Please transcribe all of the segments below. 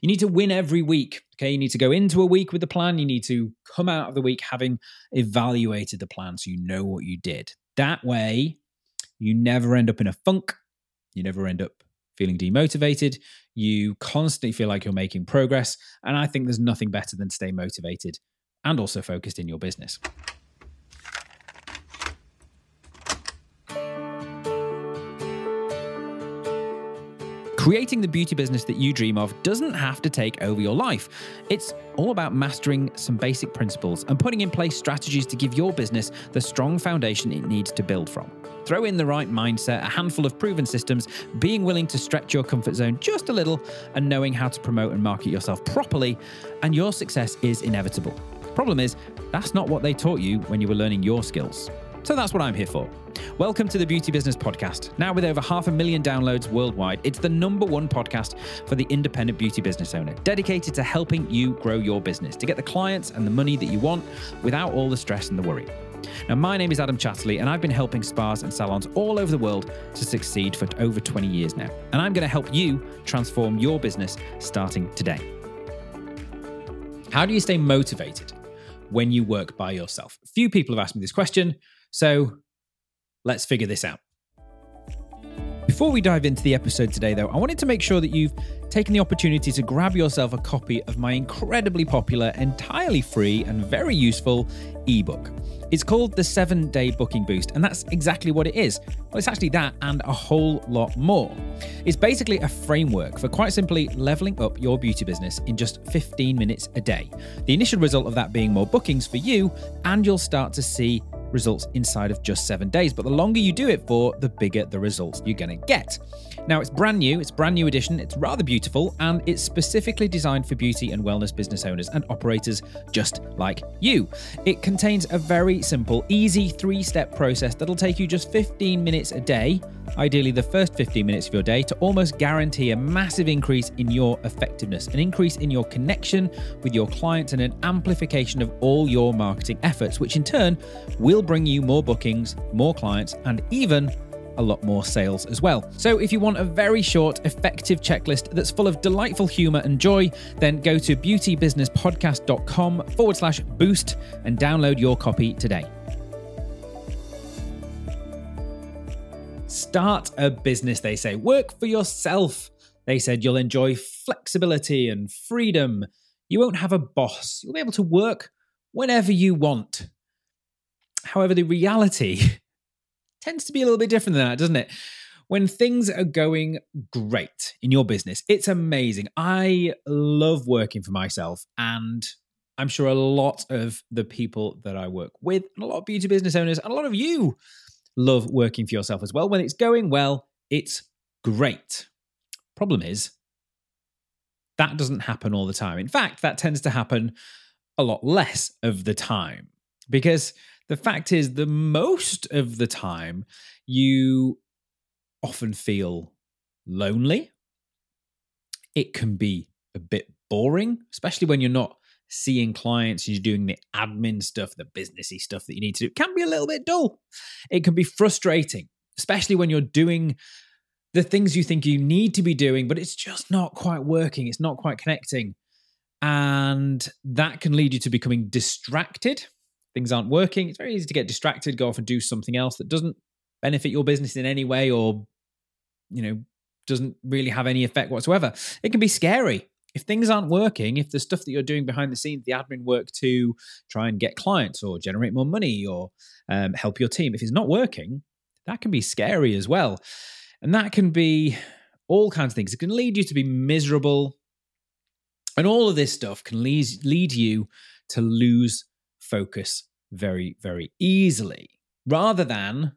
You need to win every week. Okay. You need to go into a week with the plan. You need to come out of the week having evaluated the plan so you know what you did. That way, you never end up in a funk. You never end up feeling demotivated. You constantly feel like you're making progress. And I think there's nothing better than stay motivated and also focused in your business. Creating the beauty business that you dream of doesn't have to take over your life. It's all about mastering some basic principles and putting in place strategies to give your business the strong foundation it needs to build from. Throw in the right mindset, a handful of proven systems, being willing to stretch your comfort zone just a little, and knowing how to promote and market yourself properly, and your success is inevitable. Problem is, that's not what they taught you when you were learning your skills. So that's what I'm here for. Welcome to the Beauty Business Podcast. Now, with over half a million downloads worldwide, it's the number one podcast for the independent beauty business owner, dedicated to helping you grow your business to get the clients and the money that you want without all the stress and the worry. Now, my name is Adam Chatterley, and I've been helping spas and salons all over the world to succeed for over 20 years now. And I'm going to help you transform your business starting today. How do you stay motivated when you work by yourself? Few people have asked me this question. So let's figure this out. Before we dive into the episode today, though, I wanted to make sure that you've taken the opportunity to grab yourself a copy of my incredibly popular, entirely free, and very useful ebook. It's called the Seven Day Booking Boost, and that's exactly what it is. Well, it's actually that and a whole lot more. It's basically a framework for quite simply leveling up your beauty business in just 15 minutes a day. The initial result of that being more bookings for you, and you'll start to see results inside of just seven days. But the longer you do it for, the bigger the results you're going to get. Now, it's brand new, it's brand new edition, it's rather beautiful, and it's specifically designed for beauty and wellness business owners and operators just like you. It contains a very simple, easy three step process that'll take you just 15 minutes a day, ideally the first 15 minutes of your day, to almost guarantee a massive increase in your effectiveness, an increase in your connection with your clients, and an amplification of all your marketing efforts, which in turn will bring you more bookings, more clients, and even a lot more sales as well. So, if you want a very short, effective checklist that's full of delightful humor and joy, then go to beautybusinesspodcast.com forward slash boost and download your copy today. Start a business, they say. Work for yourself. They said you'll enjoy flexibility and freedom. You won't have a boss. You'll be able to work whenever you want. However, the reality tends to be a little bit different than that, doesn't it? When things are going great in your business, it's amazing. I love working for myself, and I'm sure a lot of the people that I work with, a lot of beauty business owners, and a lot of you love working for yourself as well. When it's going well, it's great. Problem is, that doesn't happen all the time. In fact, that tends to happen a lot less of the time because the fact is, the most of the time, you often feel lonely. It can be a bit boring, especially when you're not seeing clients and you're doing the admin stuff, the businessy stuff that you need to do. It can be a little bit dull. It can be frustrating, especially when you're doing the things you think you need to be doing, but it's just not quite working. It's not quite connecting. And that can lead you to becoming distracted things aren't working, it's very easy to get distracted, go off and do something else that doesn't benefit your business in any way or, you know, doesn't really have any effect whatsoever. It can be scary. If things aren't working, if the stuff that you're doing behind the scenes, the admin work to try and get clients or generate more money or um, help your team, if it's not working, that can be scary as well. And that can be all kinds of things. It can lead you to be miserable. And all of this stuff can lead, lead you to lose focus very, very easily, rather than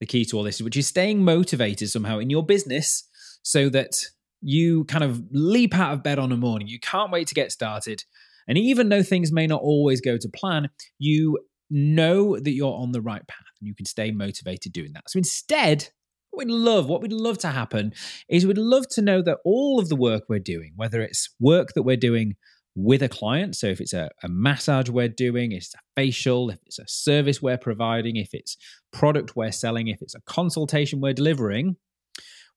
the key to all this, which is staying motivated somehow in your business so that you kind of leap out of bed on a morning. You can't wait to get started. And even though things may not always go to plan, you know that you're on the right path and you can stay motivated doing that. So instead, what we'd love, what we'd love to happen is we'd love to know that all of the work we're doing, whether it's work that we're doing with a client. So if it's a, a massage we're doing, it's a facial, if it's a service we're providing, if it's product we're selling, if it's a consultation we're delivering,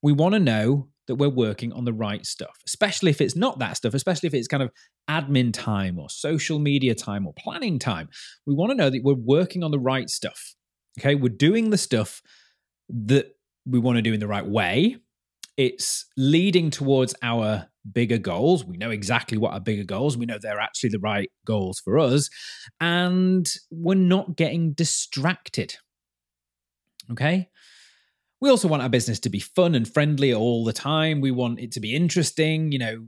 we want to know that we're working on the right stuff, especially if it's not that stuff, especially if it's kind of admin time or social media time or planning time. We want to know that we're working on the right stuff. Okay, we're doing the stuff that we want to do in the right way. It's leading towards our bigger goals. We know exactly what our bigger goals. We know they're actually the right goals for us, and we're not getting distracted. Okay? We also want our business to be fun and friendly all the time. We want it to be interesting. You know,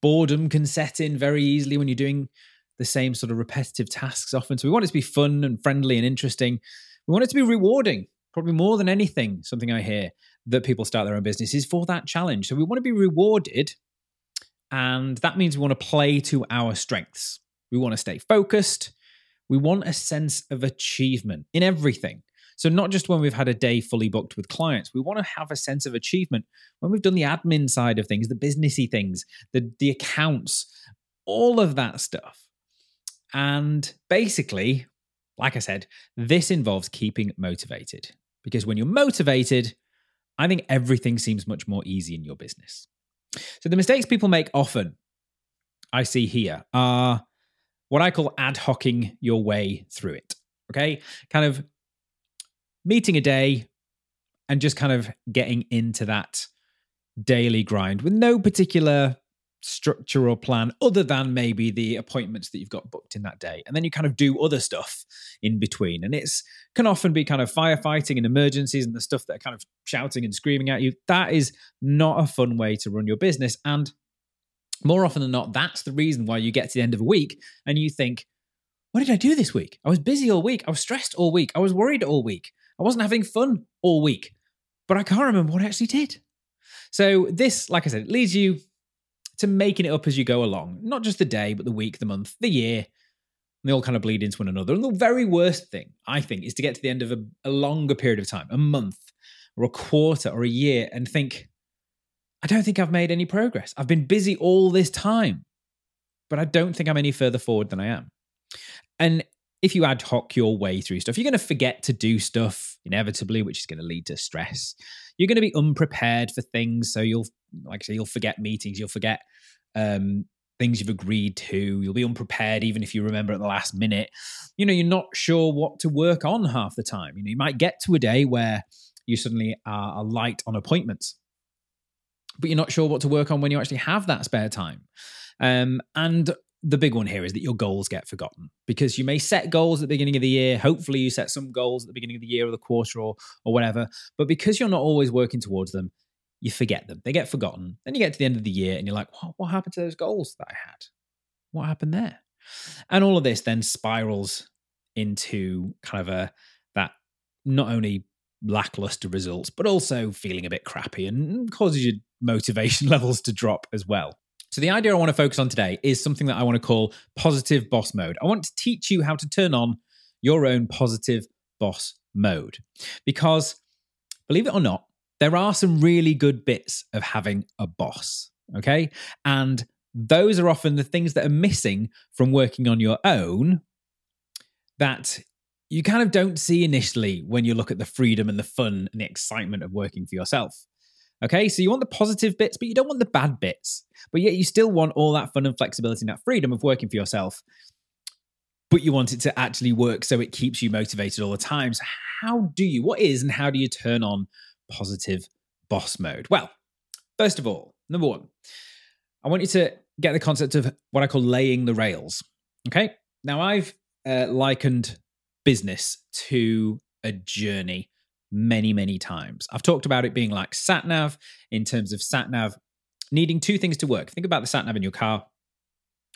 boredom can set in very easily when you're doing the same sort of repetitive tasks often. So we want it to be fun and friendly and interesting. We want it to be rewarding, probably more than anything. Something I hear that people start their own business is for that challenge. So we want to be rewarded. And that means we want to play to our strengths. We want to stay focused. We want a sense of achievement in everything. So, not just when we've had a day fully booked with clients, we want to have a sense of achievement when we've done the admin side of things, the businessy things, the, the accounts, all of that stuff. And basically, like I said, this involves keeping motivated because when you're motivated, I think everything seems much more easy in your business. So, the mistakes people make often, I see here, are what I call ad hocing your way through it. Okay. Kind of meeting a day and just kind of getting into that daily grind with no particular structure or plan other than maybe the appointments that you've got booked in that day. And then you kind of do other stuff in between. And it's can often be kind of firefighting and emergencies and the stuff that are kind of shouting and screaming at you. That is not a fun way to run your business. And more often than not that's the reason why you get to the end of a week and you think what did i do this week? I was busy all week. I was stressed all week. I was worried all week. I wasn't having fun all week, but I can't remember what I actually did. So, this, like I said, leads you to making it up as you go along, not just the day, but the week, the month, the year. they all kind of bleed into one another. And the very worst thing, I think, is to get to the end of a, a longer period of time, a month or a quarter or a year, and think, I don't think I've made any progress. I've been busy all this time, but I don't think I'm any further forward than I am. And if you ad hoc your way through stuff, you're going to forget to do stuff inevitably, which is going to lead to stress. You're going to be unprepared for things. So you'll, like I say, you'll forget meetings, you'll forget um, things you've agreed to. You'll be unprepared even if you remember at the last minute. You know, you're not sure what to work on half the time. You know, you might get to a day where you suddenly are light on appointments, but you're not sure what to work on when you actually have that spare time. Um, and the big one here is that your goals get forgotten because you may set goals at the beginning of the year. Hopefully, you set some goals at the beginning of the year or the quarter or, or whatever. But because you're not always working towards them, you forget them. They get forgotten. Then you get to the end of the year and you're like, what, what happened to those goals that I had? What happened there? And all of this then spirals into kind of a that not only lackluster results, but also feeling a bit crappy and causes your motivation levels to drop as well. So, the idea I want to focus on today is something that I want to call positive boss mode. I want to teach you how to turn on your own positive boss mode. Because, believe it or not, there are some really good bits of having a boss. Okay. And those are often the things that are missing from working on your own that you kind of don't see initially when you look at the freedom and the fun and the excitement of working for yourself. Okay, so you want the positive bits, but you don't want the bad bits. But yet you still want all that fun and flexibility and that freedom of working for yourself. But you want it to actually work so it keeps you motivated all the time. So, how do you, what is and how do you turn on positive boss mode? Well, first of all, number one, I want you to get the concept of what I call laying the rails. Okay, now I've uh, likened business to a journey many, many times. I've talked about it being like sat nav in terms of sat nav needing two things to work. Think about the sat nav in your car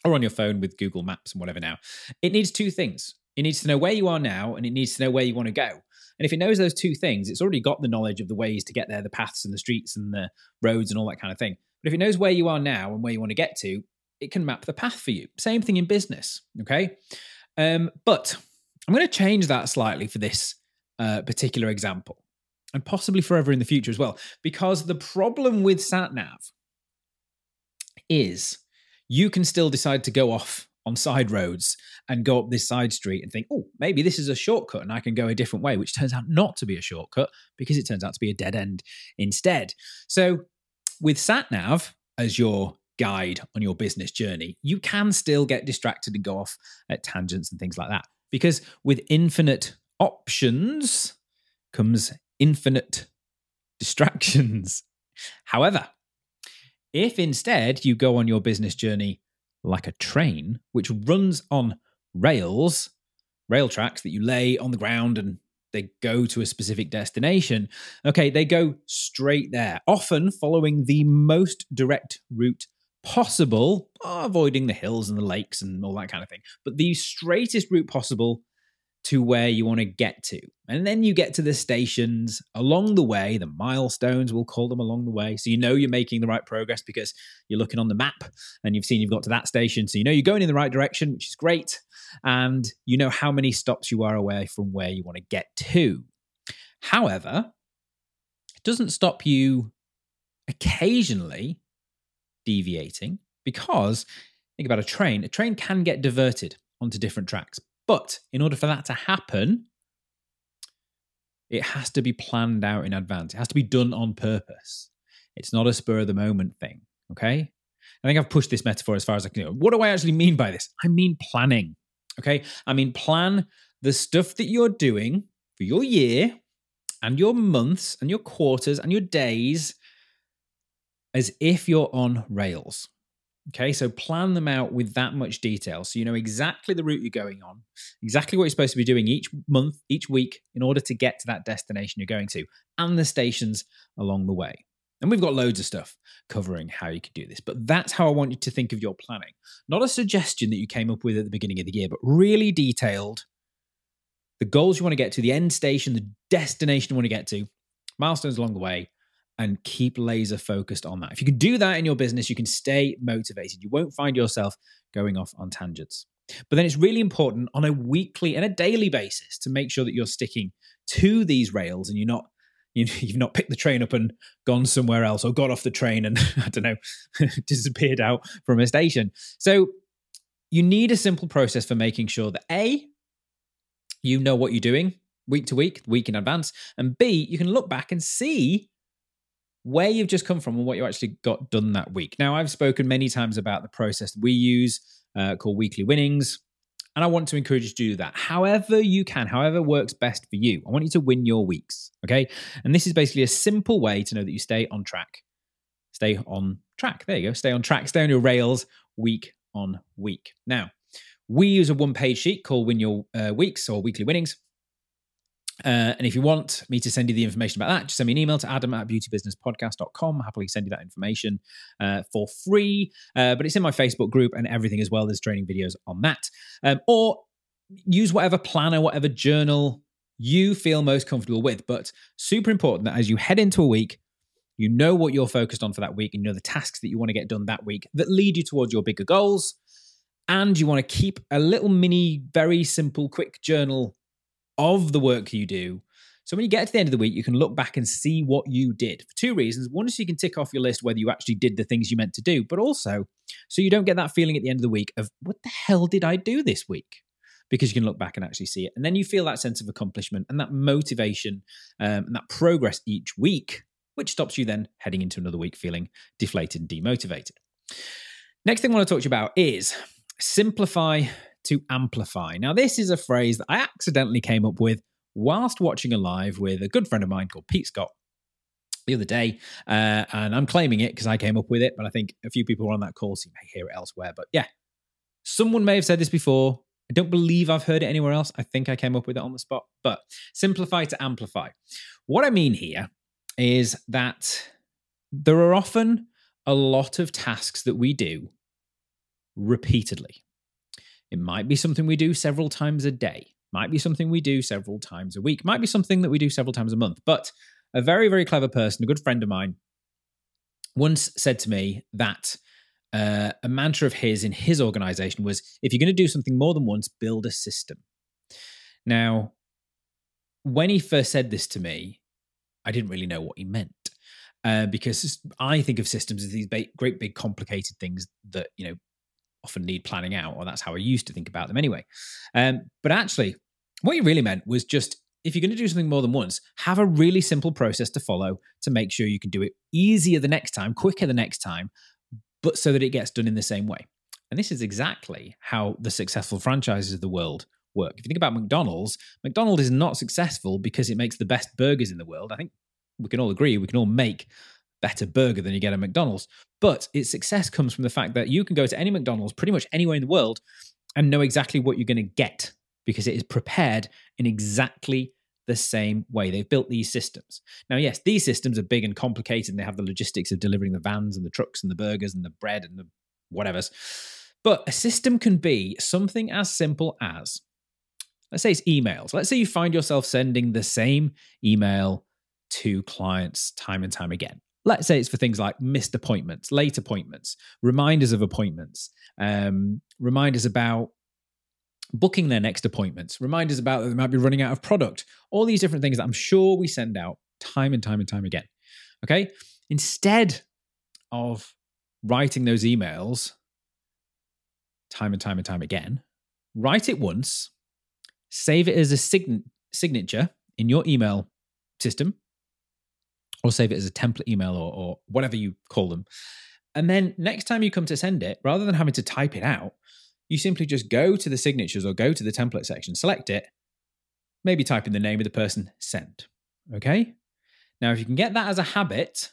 or on your phone with Google Maps and whatever now. It needs two things. It needs to know where you are now and it needs to know where you want to go. And if it knows those two things, it's already got the knowledge of the ways to get there, the paths and the streets and the roads and all that kind of thing. But if it knows where you are now and where you want to get to, it can map the path for you. Same thing in business. Okay. Um, but I'm going to change that slightly for this uh, particular example, and possibly forever in the future as well. Because the problem with SatNav is you can still decide to go off on side roads and go up this side street and think, oh, maybe this is a shortcut and I can go a different way, which turns out not to be a shortcut because it turns out to be a dead end instead. So with SatNav as your guide on your business journey, you can still get distracted and go off at tangents and things like that. Because with infinite options comes infinite distractions. However, if instead you go on your business journey like a train, which runs on rails, rail tracks that you lay on the ground and they go to a specific destination, okay, they go straight there, often following the most direct route possible, avoiding the hills and the lakes and all that kind of thing, but the straightest route possible to where you want to get to. And then you get to the stations along the way, the milestones, we'll call them along the way. So you know you're making the right progress because you're looking on the map and you've seen you've got to that station. So you know you're going in the right direction, which is great. And you know how many stops you are away from where you want to get to. However, it doesn't stop you occasionally deviating because think about a train. A train can get diverted onto different tracks but in order for that to happen, it has to be planned out in advance. It has to be done on purpose. It's not a spur of the moment thing. Okay. I think I've pushed this metaphor as far as I can. go. What do I actually mean by this? I mean planning. Okay. I mean, plan the stuff that you're doing for your year and your months and your quarters and your days as if you're on rails. Okay, so plan them out with that much detail so you know exactly the route you're going on, exactly what you're supposed to be doing each month, each week in order to get to that destination you're going to, and the stations along the way. And we've got loads of stuff covering how you could do this, but that's how I want you to think of your planning. Not a suggestion that you came up with at the beginning of the year, but really detailed the goals you want to get to, the end station, the destination you want to get to, milestones along the way, and keep laser focused on that. If you can do that in your business, you can stay motivated. You won't find yourself going off on tangents. But then it's really important on a weekly and a daily basis to make sure that you're sticking to these rails and you're not you, have not picked the train up and gone somewhere else or got off the train and I don't know disappeared out from a station. So you need a simple process for making sure that A you know what you're doing week to week, week in advance, and B you can look back and see where you've just come from and what you actually got done that week. Now, I've spoken many times about the process we use uh, called weekly winnings, and I want to encourage you to do that however you can, however works best for you. I want you to win your weeks, okay? And this is basically a simple way to know that you stay on track. Stay on track. There you go. Stay on track, stay on your rails week on week. Now, we use a one page sheet called Win Your uh, Weeks or Weekly Winnings. Uh, and if you want me to send you the information about that, just send me an email to adam at beautybusinesspodcast.com. Happily send you that information uh, for free. Uh, but it's in my Facebook group and everything as well. There's training videos on that. Um, or use whatever planner, whatever journal you feel most comfortable with. But super important that as you head into a week, you know what you're focused on for that week and you know the tasks that you want to get done that week that lead you towards your bigger goals. And you want to keep a little mini, very simple, quick journal of the work you do. So when you get to the end of the week, you can look back and see what you did for two reasons. One is you can tick off your list whether you actually did the things you meant to do, but also so you don't get that feeling at the end of the week of what the hell did I do this week? Because you can look back and actually see it. And then you feel that sense of accomplishment and that motivation um, and that progress each week, which stops you then heading into another week feeling deflated and demotivated. Next thing I want to talk to you about is simplify to amplify. Now, this is a phrase that I accidentally came up with whilst watching a live with a good friend of mine called Pete Scott the other day. Uh, and I'm claiming it because I came up with it, but I think a few people were on that call, so you may hear it elsewhere. But yeah, someone may have said this before. I don't believe I've heard it anywhere else. I think I came up with it on the spot. But simplify to amplify. What I mean here is that there are often a lot of tasks that we do repeatedly. It might be something we do several times a day, might be something we do several times a week, might be something that we do several times a month. But a very, very clever person, a good friend of mine, once said to me that uh, a mantra of his in his organization was if you're going to do something more than once, build a system. Now, when he first said this to me, I didn't really know what he meant. Uh, because I think of systems as these great big complicated things that you know often need planning out, or that's how I used to think about them anyway. Um, but actually, what he really meant was just if you're going to do something more than once, have a really simple process to follow to make sure you can do it easier the next time, quicker the next time, but so that it gets done in the same way. And this is exactly how the successful franchises of the world work. If you think about McDonald's, McDonald's is not successful because it makes the best burgers in the world. I think we can all agree we can all make better burger than you get at McDonald's. But its success comes from the fact that you can go to any McDonald's pretty much anywhere in the world and know exactly what you're going to get because it is prepared in exactly the same way. They've built these systems. Now, yes, these systems are big and complicated, and they have the logistics of delivering the vans and the trucks and the burgers and the bread and the whatevers. But a system can be something as simple as, let's say it's emails. Let's say you find yourself sending the same email to clients time and time again. Let's say it's for things like missed appointments, late appointments, reminders of appointments, um, reminders about booking their next appointments, reminders about that they might be running out of product, all these different things that I'm sure we send out time and time and time again. Okay. Instead of writing those emails time and time and time again, write it once, save it as a sign- signature in your email system, or save it as a template email or, or whatever you call them. And then next time you come to send it, rather than having to type it out, you simply just go to the signatures or go to the template section, select it, maybe type in the name of the person, send. Okay? Now, if you can get that as a habit,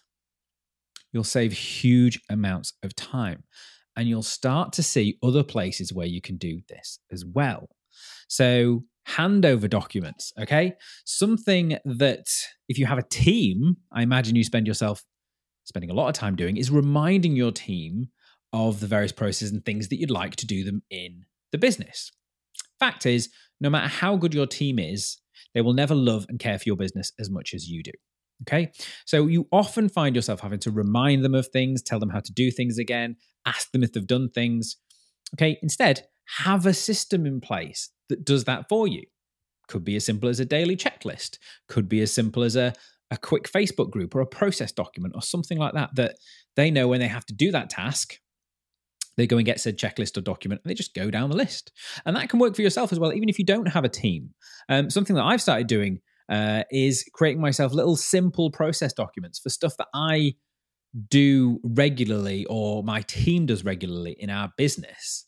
you'll save huge amounts of time and you'll start to see other places where you can do this as well. So, handover documents, okay? Something that if you have a team, I imagine you spend yourself spending a lot of time doing is reminding your team of the various processes and things that you'd like to do them in the business. Fact is, no matter how good your team is, they will never love and care for your business as much as you do. Okay. So you often find yourself having to remind them of things, tell them how to do things again, ask them if they've done things. Okay. Instead, have a system in place that does that for you. Could be as simple as a daily checklist, could be as simple as a, a quick Facebook group or a process document or something like that, that they know when they have to do that task, they go and get said checklist or document and they just go down the list. And that can work for yourself as well, even if you don't have a team. Um, something that I've started doing uh, is creating myself little simple process documents for stuff that I do regularly or my team does regularly in our business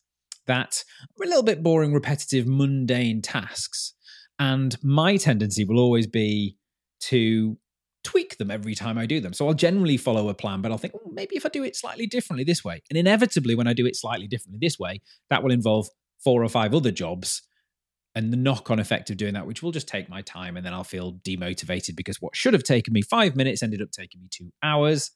that are a little bit boring, repetitive, mundane tasks. And my tendency will always be to tweak them every time I do them. So I'll generally follow a plan, but I'll think, maybe if I do it slightly differently this way. And inevitably, when I do it slightly differently this way, that will involve four or five other jobs and the knock on effect of doing that, which will just take my time. And then I'll feel demotivated because what should have taken me five minutes ended up taking me two hours.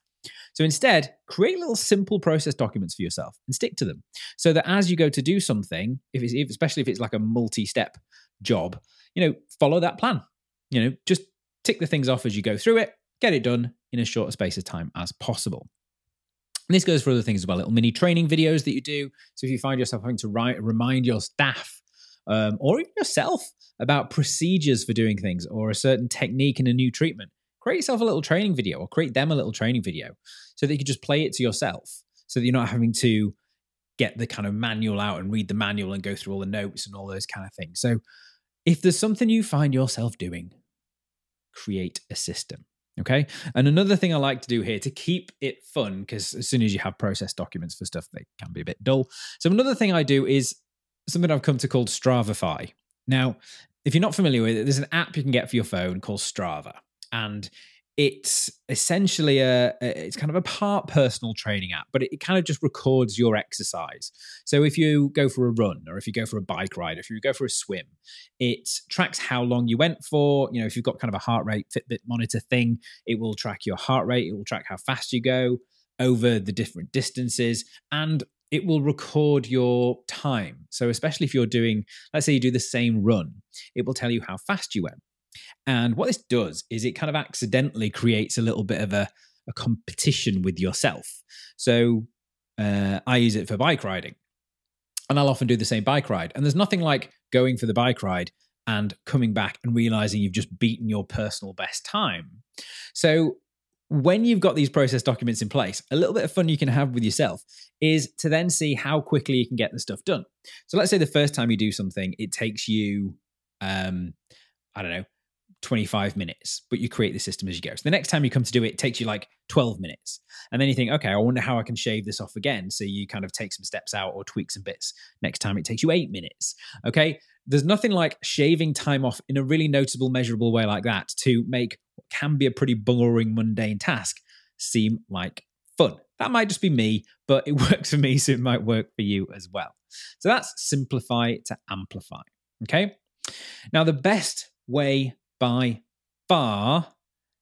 So instead, create little simple process documents for yourself and stick to them so that as you go to do something, if it's, especially if it's like a multi step job, you know, follow that plan. You know, just tick the things off as you go through it, get it done in as short a space of time as possible. And this goes for other things as well, little mini training videos that you do. So if you find yourself having to write, remind your staff um, or even yourself about procedures for doing things or a certain technique in a new treatment, create yourself a little training video or create them a little training video so that you can just play it to yourself so that you're not having to get the kind of manual out and read the manual and go through all the notes and all those kind of things. So if there's something you find yourself doing create a system. Okay. And another thing I like to do here to keep it fun, because as soon as you have process documents for stuff, they can be a bit dull. So another thing I do is something I've come to called Stravify. Now, if you're not familiar with it, there's an app you can get for your phone called Strava. And it's essentially a, it's kind of a part personal training app but it, it, kind of just records your exercise. So if you go for a run or if you go for a bike ride if you go for a swim it tracks how long you went for. You know if you've got kind of a heart rate fitbit monitor thing it will track your heart rate it will track how fast you go over the different distances and it will record your time. So especially if you're doing let's say you do the same run it will tell you how fast you went and what this does is it kind of accidentally creates a little bit of a, a competition with yourself. So uh, I use it for bike riding. And I'll often do the same bike ride. And there's nothing like going for the bike ride and coming back and realizing you've just beaten your personal best time. So when you've got these process documents in place, a little bit of fun you can have with yourself is to then see how quickly you can get the stuff done. So let's say the first time you do something, it takes you, um, I don't know, 25 minutes, but you create the system as you go. So the next time you come to do it, it takes you like 12 minutes. And then you think, okay, I wonder how I can shave this off again. So you kind of take some steps out or tweak some bits. Next time it takes you eight minutes. Okay. There's nothing like shaving time off in a really noticeable, measurable way like that to make what can be a pretty boring, mundane task seem like fun. That might just be me, but it works for me, so it might work for you as well. So that's simplify to amplify. Okay. Now, the best way by far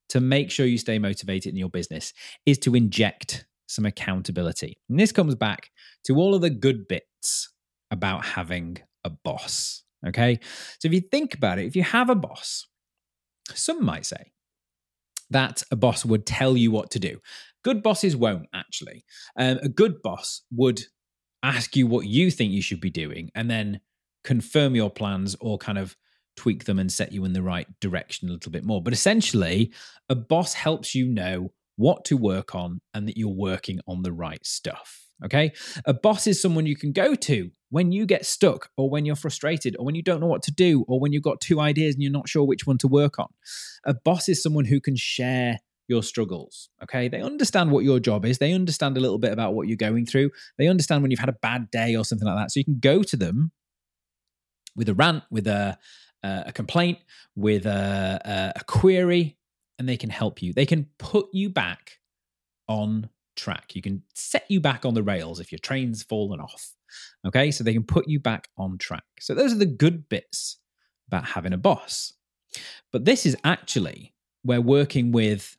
to make sure you stay motivated in your business is to inject some accountability. And this comes back to all of the good bits about having a boss. Okay. So if you think about it, if you have a boss, some might say that a boss would tell you what to do. Good bosses won't actually. Um, a good boss would ask you what you think you should be doing and then confirm your plans or kind of tweak them and set you in the right direction a little bit more. But essentially, a boss helps you know what to work on and that you're working on the right stuff. Okay. A boss is someone you can go to when you get stuck or when you're frustrated or when you don't know what to do or when you've got two ideas and you're not sure which one to work on. A boss is someone who can share your struggles. Okay. They understand what your job is. They understand a little bit about what you're going through. They understand when you've had a bad day or something like that. So you can go to them with a rant, with a, uh, a complaint, with a, a, query, and they can help you. They can put you back on track. You can set you back on the rails if your train's fallen off. Okay, so they can put you back on track. So those are the good bits about having a boss. But this is actually where working with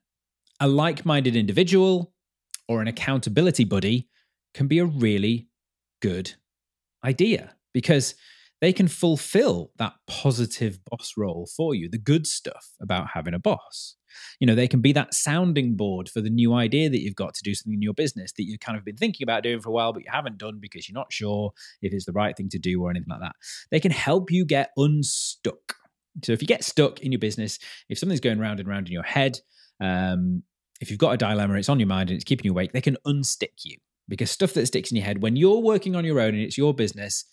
a like minded individual or an accountability buddy can be a really good idea because they can fulfill that positive boss role for you, the good stuff about having a boss. You know, they can be that sounding board for the new idea that you've got to do something in your business that you've kind of been thinking about doing for a while, but you haven't done because you're not sure if it's the right thing to do or anything like that. They can help you get unstuck. So if you get stuck in your business, if something's going round and round in your head, um, if you've got a dilemma, it's on your mind and it's keeping you awake, they can unstick you because stuff that sticks in your head when you're working on your own and it's your business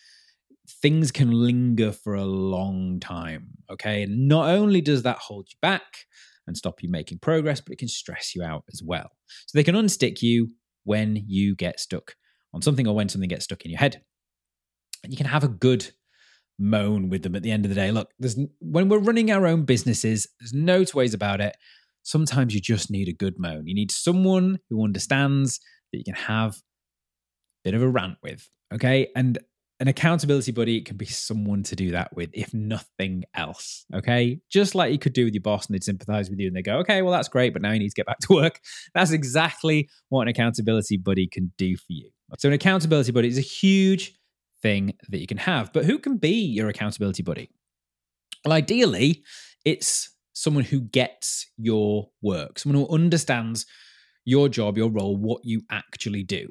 things can linger for a long time. Okay. And not only does that hold you back and stop you making progress, but it can stress you out as well. So they can unstick you when you get stuck on something or when something gets stuck in your head. And you can have a good moan with them at the end of the day. Look, there's when we're running our own businesses, there's no two ways about it. Sometimes you just need a good moan. You need someone who understands that you can have a bit of a rant with. Okay. And an accountability buddy can be someone to do that with, if nothing else. Okay. Just like you could do with your boss and they'd sympathize with you and they go, okay, well, that's great, but now you need to get back to work. That's exactly what an accountability buddy can do for you. So, an accountability buddy is a huge thing that you can have. But who can be your accountability buddy? Well, ideally, it's someone who gets your work, someone who understands your job, your role, what you actually do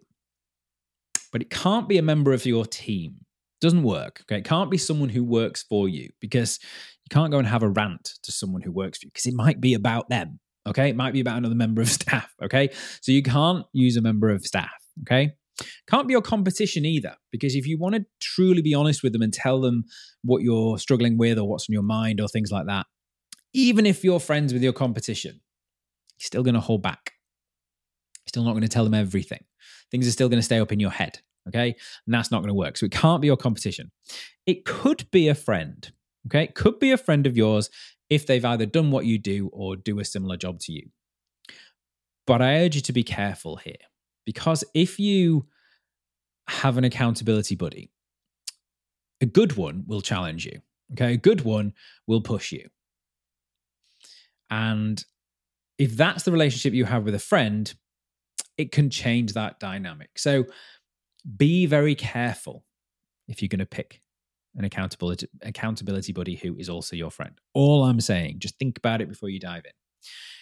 but it can't be a member of your team. It doesn't work. Okay. It can't be someone who works for you because you can't go and have a rant to someone who works for you because it might be about them. Okay. It might be about another member of staff. Okay. So you can't use a member of staff. Okay. Can't be your competition either, because if you want to truly be honest with them and tell them what you're struggling with or what's on your mind or things like that, even if you're friends with your competition, you're still going to hold back. You're still not going to tell them everything things are still going to stay up in your head. Okay. And that's not going to work. So it can't be your competition. It could be a friend. Okay. It could be a friend of yours if they've either done what you do or do a similar job to you. But I urge you to be careful here because if you have an accountability buddy, a good one will challenge you. Okay. A good one will push you. And if that's the relationship you have with a friend, it can change that dynamic. So be very careful if you're going to pick an accountability accountability buddy who is also your friend. All I'm saying, just think about it before you dive in.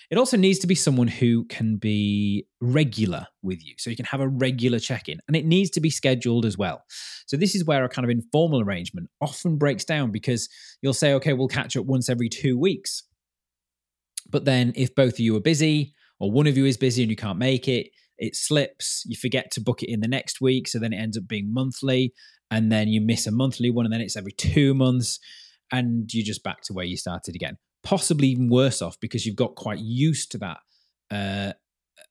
It also needs to be someone who can be regular with you. So you can have a regular check in and it needs to be scheduled as well. So this is where a kind of informal arrangement often breaks down because you'll say, okay, we'll catch up once every two weeks. But then if both of you are busy or one of you is busy and you can't make it, it slips, you forget to book it in the next week. So then it ends up being monthly. And then you miss a monthly one, and then it's every two months. And you're just back to where you started again. possibly even worse off because you've got quite used to that uh,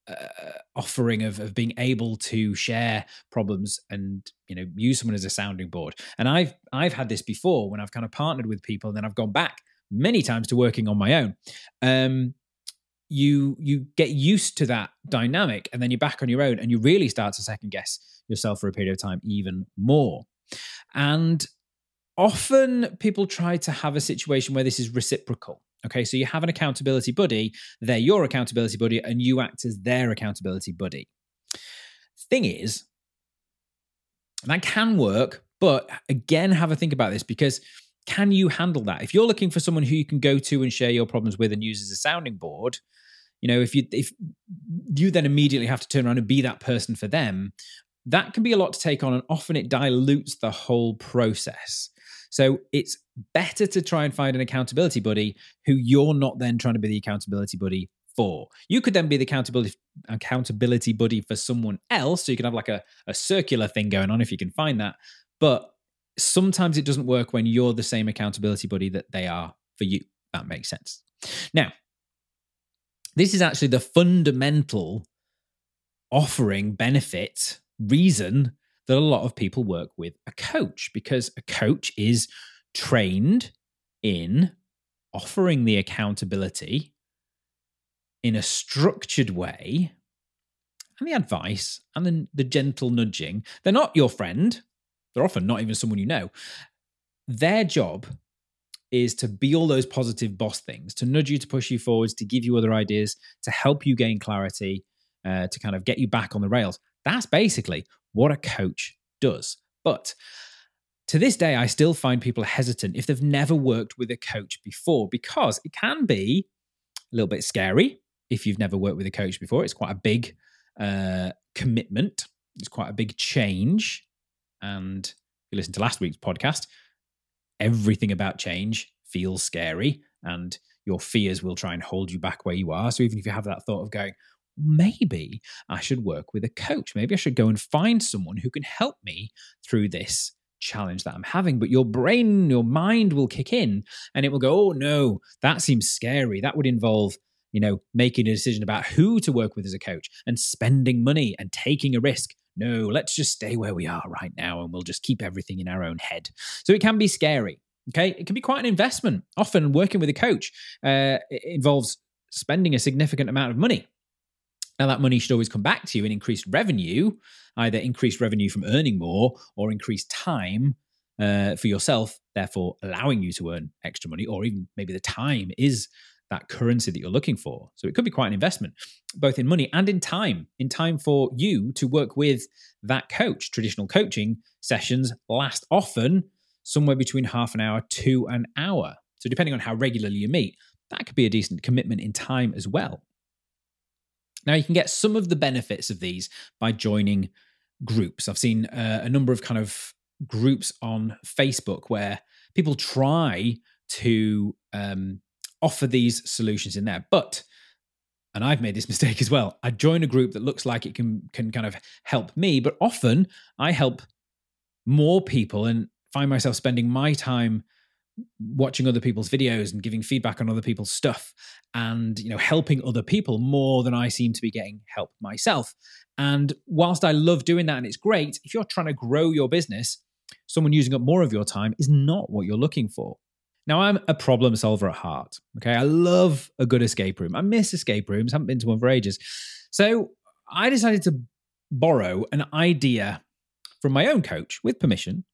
uh, offering of, of being able to share problems and you know use someone as a sounding board and i've i've had this before when i've kind of partnered with people and then i've gone back many times to working on my own um you you get used to that dynamic and then you're back on your own and you really start to second guess yourself for a period of time even more and often people try to have a situation where this is reciprocal Okay, so you have an accountability buddy, they're your accountability buddy, and you act as their accountability buddy. Thing is, that can work, but again, have a think about this because can you handle that? If you're looking for someone who you can go to and share your problems with and use as a sounding board, you know, if you if you then immediately have to turn around and be that person for them, that can be a lot to take on, and often it dilutes the whole process. So it's better to try and find an accountability buddy who you're not then trying to be the accountability buddy for. You could then be the accountability accountability buddy for someone else. So you can have like a, a circular thing going on if you can find that. But sometimes it doesn't work when you're the same accountability buddy that they are for you. That makes sense. Now, this is actually the fundamental offering benefit reason that a lot of people work with a coach because a coach is trained in offering the accountability in a structured way and the advice and the, the gentle nudging. They're not your friend, they're often not even someone you know. Their job is to be all those positive boss things, to nudge you, to push you forwards, to give you other ideas, to help you gain clarity, uh, to kind of get you back on the rails. That's basically what a coach does. But to this day, I still find people hesitant if they've never worked with a coach before because it can be a little bit scary if you've never worked with a coach before. It's quite a big uh, commitment, it's quite a big change. And if you listen to last week's podcast, everything about change feels scary and your fears will try and hold you back where you are. So even if you have that thought of going, maybe I should work with a coach. Maybe I should go and find someone who can help me through this challenge that I'm having. But your brain, your mind will kick in and it will go, oh no, that seems scary. That would involve, you know, making a decision about who to work with as a coach and spending money and taking a risk. No, let's just stay where we are right now and we'll just keep everything in our own head. So it can be scary. Okay. It can be quite an investment. Often working with a coach uh, involves spending a significant amount of money now, that money should always come back to you in increased revenue, either increased revenue from earning more or increased time uh, for yourself, therefore allowing you to earn extra money, or even maybe the time is that currency that you're looking for. So it could be quite an investment, both in money and in time, in time for you to work with that coach. Traditional coaching sessions last often somewhere between half an hour to an hour. So depending on how regularly you meet, that could be a decent commitment in time as well. Now, you can get some of the benefits of these by joining groups. I've seen uh, a number of kind of groups on Facebook where people try to um, offer these solutions in there, but and I've made this mistake as well. I join a group that looks like it can can kind of help me, but often I help more people and find myself spending my time watching other people's videos and giving feedback on other people's stuff and you know helping other people more than I seem to be getting help myself. And whilst I love doing that and it's great, if you're trying to grow your business, someone using up more of your time is not what you're looking for. Now, I'm a problem solver at heart. Okay. I love a good escape room. I miss escape rooms, haven't been to one for ages. So I decided to borrow an idea from my own coach with permission.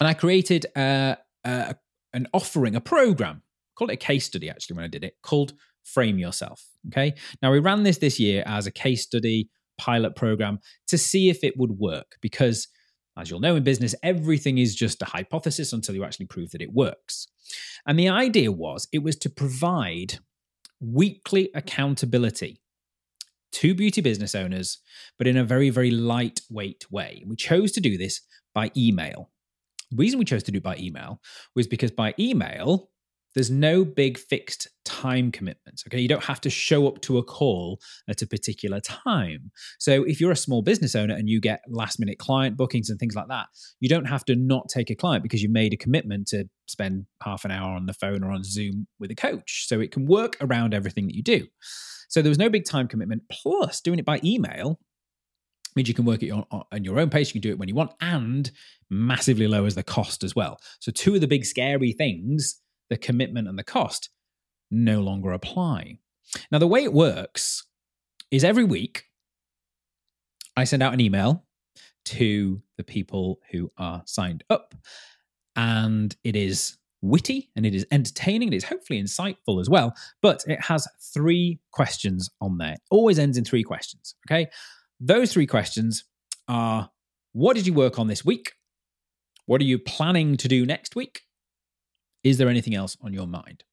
And I created a, a, an offering, a program, called it a case study actually when I did it, called Frame Yourself. Okay. Now we ran this this year as a case study pilot program to see if it would work because as you'll know in business, everything is just a hypothesis until you actually prove that it works. And the idea was it was to provide weekly accountability to beauty business owners, but in a very, very lightweight way. We chose to do this by email. The reason we chose to do it by email was because by email, there's no big fixed time commitments. Okay. You don't have to show up to a call at a particular time. So if you're a small business owner and you get last minute client bookings and things like that, you don't have to not take a client because you made a commitment to spend half an hour on the phone or on Zoom with a coach. So it can work around everything that you do. So there was no big time commitment. Plus, doing it by email means you can work at your, on your own pace. You can do it when you want and massively lowers the cost as well. So, two of the big scary things the commitment and the cost no longer apply. Now, the way it works is every week I send out an email to the people who are signed up, and it is witty and it is entertaining. And It is hopefully insightful as well, but it has three questions on there. It always ends in three questions. Okay. Those three questions are what did you work on this week? What are you planning to do next week? Is there anything else on your mind?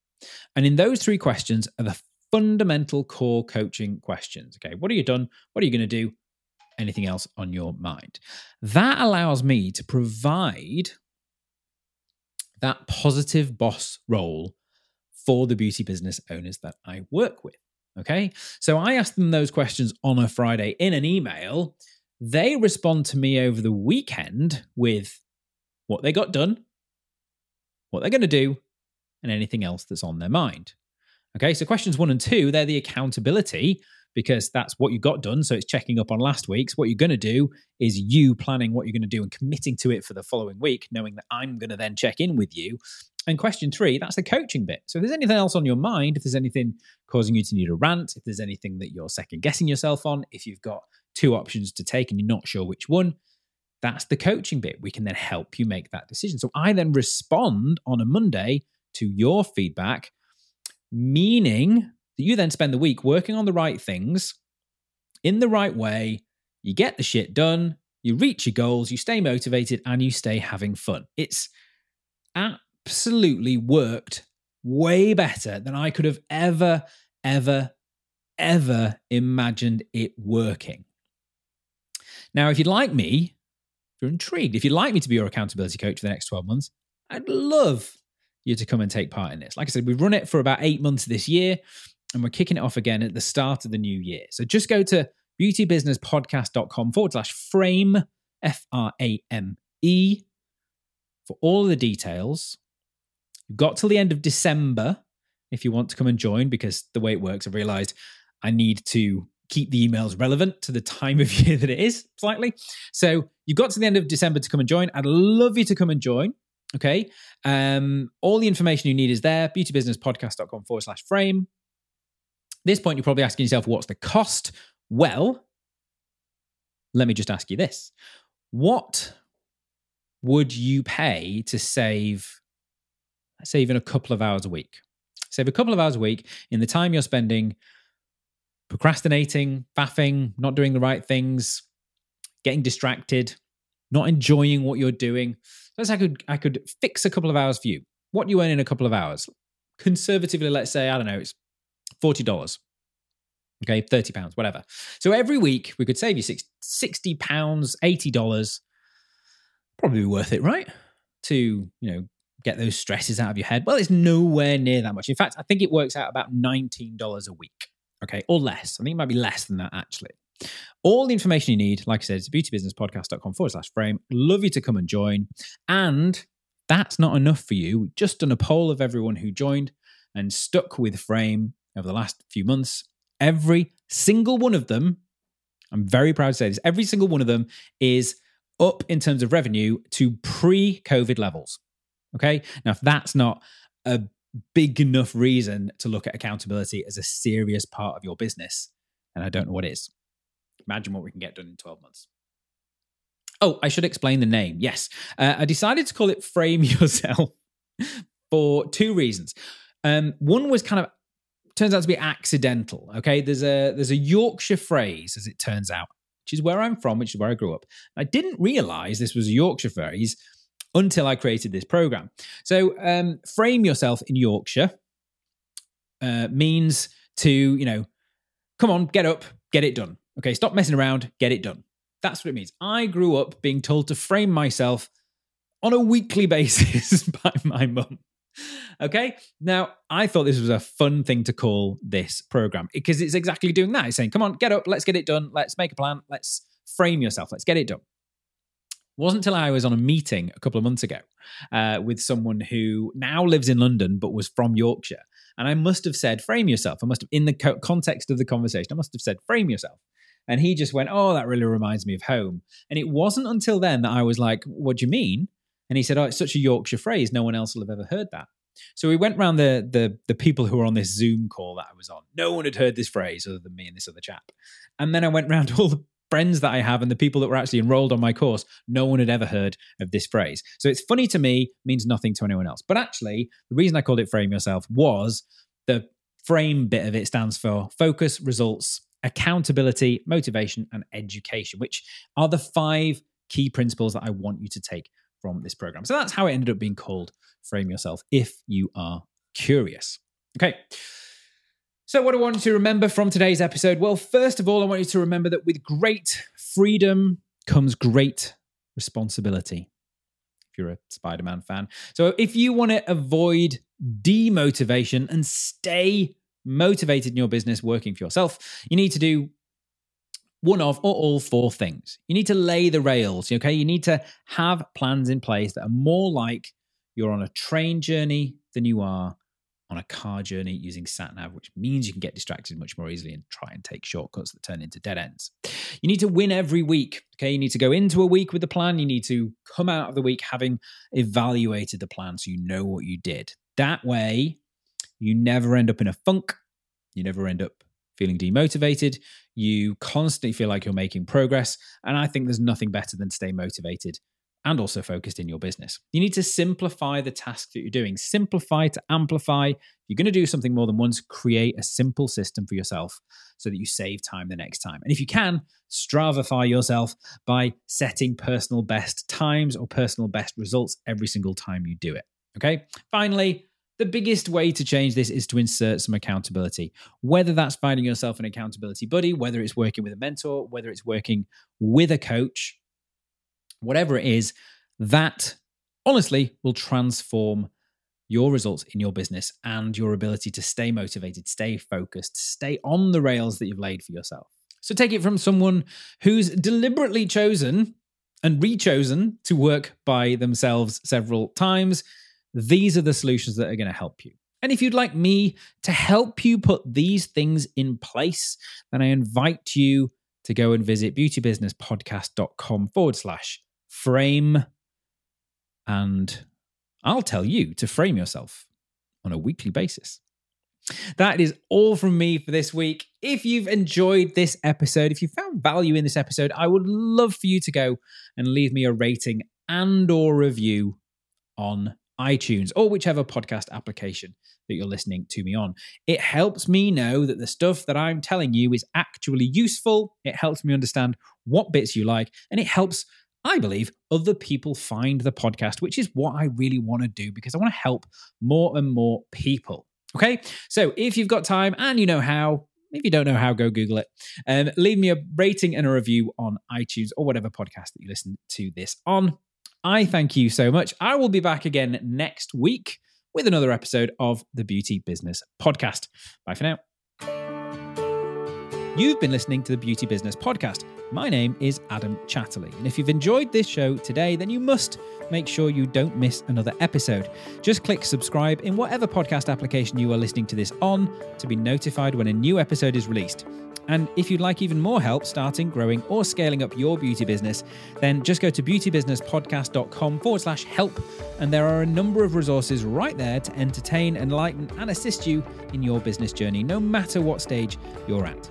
And in those three questions are the fundamental core coaching questions. Okay, what are you done? What are you going to do? Anything else on your mind? That allows me to provide that positive boss role for the beauty business owners that I work with. Okay, so I ask them those questions on a Friday in an email. They respond to me over the weekend with what they got done, what they're going to do, and anything else that's on their mind. Okay, so questions one and two, they're the accountability because that's what you got done. So it's checking up on last week's. What you're going to do is you planning what you're going to do and committing to it for the following week, knowing that I'm going to then check in with you. And question three, that's the coaching bit. So if there's anything else on your mind, if there's anything causing you to need a rant, if there's anything that you're second guessing yourself on, if you've got two options to take and you're not sure which one, that's the coaching bit. We can then help you make that decision. So I then respond on a Monday to your feedback, meaning that you then spend the week working on the right things in the right way. You get the shit done, you reach your goals, you stay motivated, and you stay having fun. It's absolutely worked way better than I could have ever, ever, ever imagined it working. Now, if you'd like me if you're intrigued, if you'd like me to be your accountability coach for the next 12 months, I'd love you to come and take part in this. Like I said, we've run it for about eight months this year, and we're kicking it off again at the start of the new year. So just go to beautybusinesspodcast.com forward slash frame, F R A M E, for all the details. You've got till the end of December if you want to come and join, because the way it works, I've realized I need to keep the emails relevant to the time of year that it is slightly. So you've got to the end of December to come and join. I'd love you to come and join. Okay. Um, all the information you need is there, beautybusinesspodcast.com forward slash frame. this point, you're probably asking yourself, what's the cost? Well, let me just ask you this. What would you pay to save, say, even a couple of hours a week? Save a couple of hours a week in the time you're spending procrastinating, faffing, not doing the right things, getting distracted, not enjoying what you're doing. So I could I could fix a couple of hours for you. What you earn in a couple of hours? Conservatively, let's say, I don't know, it's $40. Okay, 30 pounds, whatever. So every week we could save you 60 pounds, $80. Probably worth it, right? To, you know, get those stresses out of your head. Well, it's nowhere near that much. In fact, I think it works out about $19 a week okay, or less. I think it might be less than that actually. All the information you need, like I said, it's beautybusinesspodcast.com forward slash frame. Love you to come and join. And that's not enough for you. We've just done a poll of everyone who joined and stuck with Frame over the last few months. Every single one of them, I'm very proud to say this, every single one of them is up in terms of revenue to pre COVID levels. Okay. Now, if that's not a big enough reason to look at accountability as a serious part of your business. And I don't know what is. Imagine what we can get done in 12 months. Oh, I should explain the name. Yes. Uh, I decided to call it Frame Yourself for two reasons. Um, one was kind of turns out to be accidental. Okay. There's a there's a Yorkshire phrase, as it turns out, which is where I'm from, which is where I grew up. I didn't realize this was a Yorkshire phrase until I created this program. So, um, frame yourself in Yorkshire uh, means to, you know, come on, get up, get it done. Okay, stop messing around, get it done. That's what it means. I grew up being told to frame myself on a weekly basis by my mum. okay. Now, I thought this was a fun thing to call this program because it's exactly doing that. It's saying, come on, get up, let's get it done, let's make a plan, let's frame yourself, let's get it done. Wasn't until I was on a meeting a couple of months ago uh, with someone who now lives in London but was from Yorkshire. And I must have said, frame yourself. I must have, in the co- context of the conversation, I must have said, frame yourself. And he just went, Oh, that really reminds me of home. And it wasn't until then that I was like, What do you mean? And he said, Oh, it's such a Yorkshire phrase. No one else will have ever heard that. So we went around the, the the people who were on this Zoom call that I was on. No one had heard this phrase other than me and this other chap. And then I went around to all the friends that I have and the people that were actually enrolled on my course. No one had ever heard of this phrase. So it's funny to me, means nothing to anyone else. But actually, the reason I called it frame yourself was the frame bit of it stands for focus, results, accountability, motivation, and education, which are the five key principles that I want you to take from this program. So that's how it ended up being called Frame Yourself if you are curious. Okay. So, what I want you to remember from today's episode? Well, first of all, I want you to remember that with great freedom comes great responsibility. If you're a Spider Man fan. So, if you want to avoid demotivation and stay motivated in your business working for yourself, you need to do one of or all four things. You need to lay the rails, okay? You need to have plans in place that are more like you're on a train journey than you are on a car journey using sat nav, which means you can get distracted much more easily and try and take shortcuts that turn into dead ends. You need to win every week. Okay. You need to go into a week with a plan. You need to come out of the week having evaluated the plan so you know what you did. That way, you never end up in a funk. You never end up feeling demotivated. You constantly feel like you're making progress. And I think there's nothing better than stay motivated and also focused in your business. You need to simplify the task that you're doing, simplify to amplify. If you're going to do something more than once, create a simple system for yourself so that you save time the next time. And if you can, stravify yourself by setting personal best times or personal best results every single time you do it. Okay. Finally, the biggest way to change this is to insert some accountability, whether that's finding yourself an accountability buddy, whether it's working with a mentor, whether it's working with a coach, whatever it is, that honestly will transform your results in your business and your ability to stay motivated, stay focused, stay on the rails that you've laid for yourself. So take it from someone who's deliberately chosen and rechosen to work by themselves several times these are the solutions that are going to help you. And if you'd like me to help you put these things in place, then I invite you to go and visit beautybusinesspodcast.com forward slash frame. And I'll tell you to frame yourself on a weekly basis. That is all from me for this week. If you've enjoyed this episode, if you found value in this episode, I would love for you to go and leave me a rating and or review on iTunes, or whichever podcast application that you're listening to me on. It helps me know that the stuff that I'm telling you is actually useful. It helps me understand what bits you like, and it helps, I believe, other people find the podcast, which is what I really want to do because I want to help more and more people. Okay, so if you've got time and you know how, if you don't know how, go Google it. Um, leave me a rating and a review on iTunes or whatever podcast that you listen to this on. I thank you so much. I will be back again next week with another episode of the Beauty Business Podcast. Bye for now. You've been listening to the Beauty Business Podcast. My name is Adam Chatterley. And if you've enjoyed this show today, then you must make sure you don't miss another episode. Just click subscribe in whatever podcast application you are listening to this on to be notified when a new episode is released. And if you'd like even more help starting, growing, or scaling up your beauty business, then just go to beautybusinesspodcast.com forward slash help. And there are a number of resources right there to entertain, enlighten, and assist you in your business journey, no matter what stage you're at.